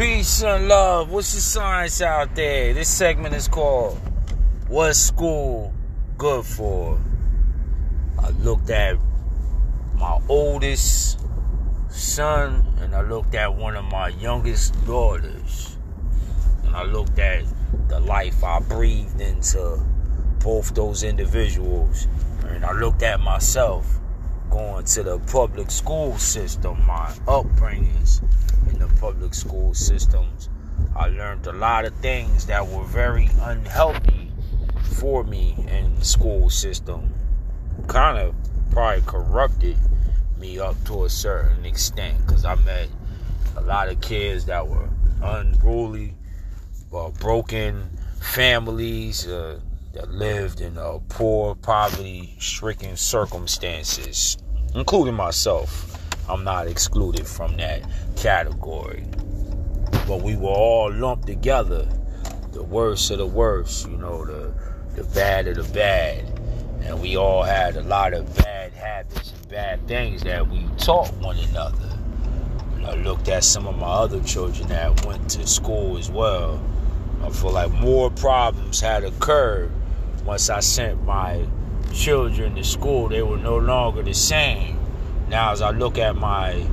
Peace and love. What's the science out there? This segment is called What's School Good For? I looked at my oldest son and I looked at one of my youngest daughters. And I looked at the life I breathed into both those individuals. And I looked at myself going to the public school system, my upbringings public school systems. I learned a lot of things that were very unhealthy for me in the school system. Kind of probably corrupted me up to a certain extent because I met a lot of kids that were unruly, uh, broken families uh, that lived in uh, poor, poverty stricken circumstances, including myself. I'm not excluded from that category. But we were all lumped together, the worst of the worst, you know, the, the bad of the bad. And we all had a lot of bad habits and bad things that we taught one another. And I looked at some of my other children that went to school as well. I feel like more problems had occurred once I sent my children to school. They were no longer the same. Now, as I look at my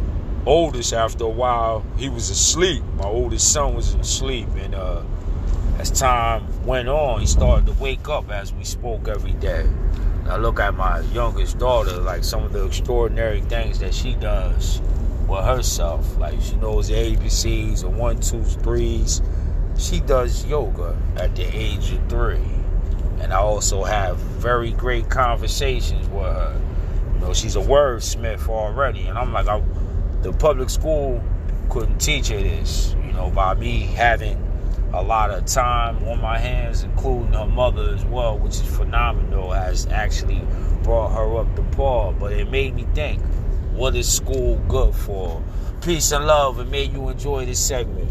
oldest, after a while, he was asleep. My oldest son was asleep, and uh, as time went on, he started to wake up as we spoke every day. And I look at my youngest daughter, like some of the extraordinary things that she does with herself. Like she knows the ABCs and one, twos, threes. She does yoga at the age of three. And I also have very great conversations with her you know, she's a wordsmith already, and I'm like, I, the public school couldn't teach her this. You know, by me having a lot of time on my hands, including her mother as well, which is phenomenal, has actually brought her up to par. But it made me think, what is school good for? Peace and love, and may you enjoy this segment.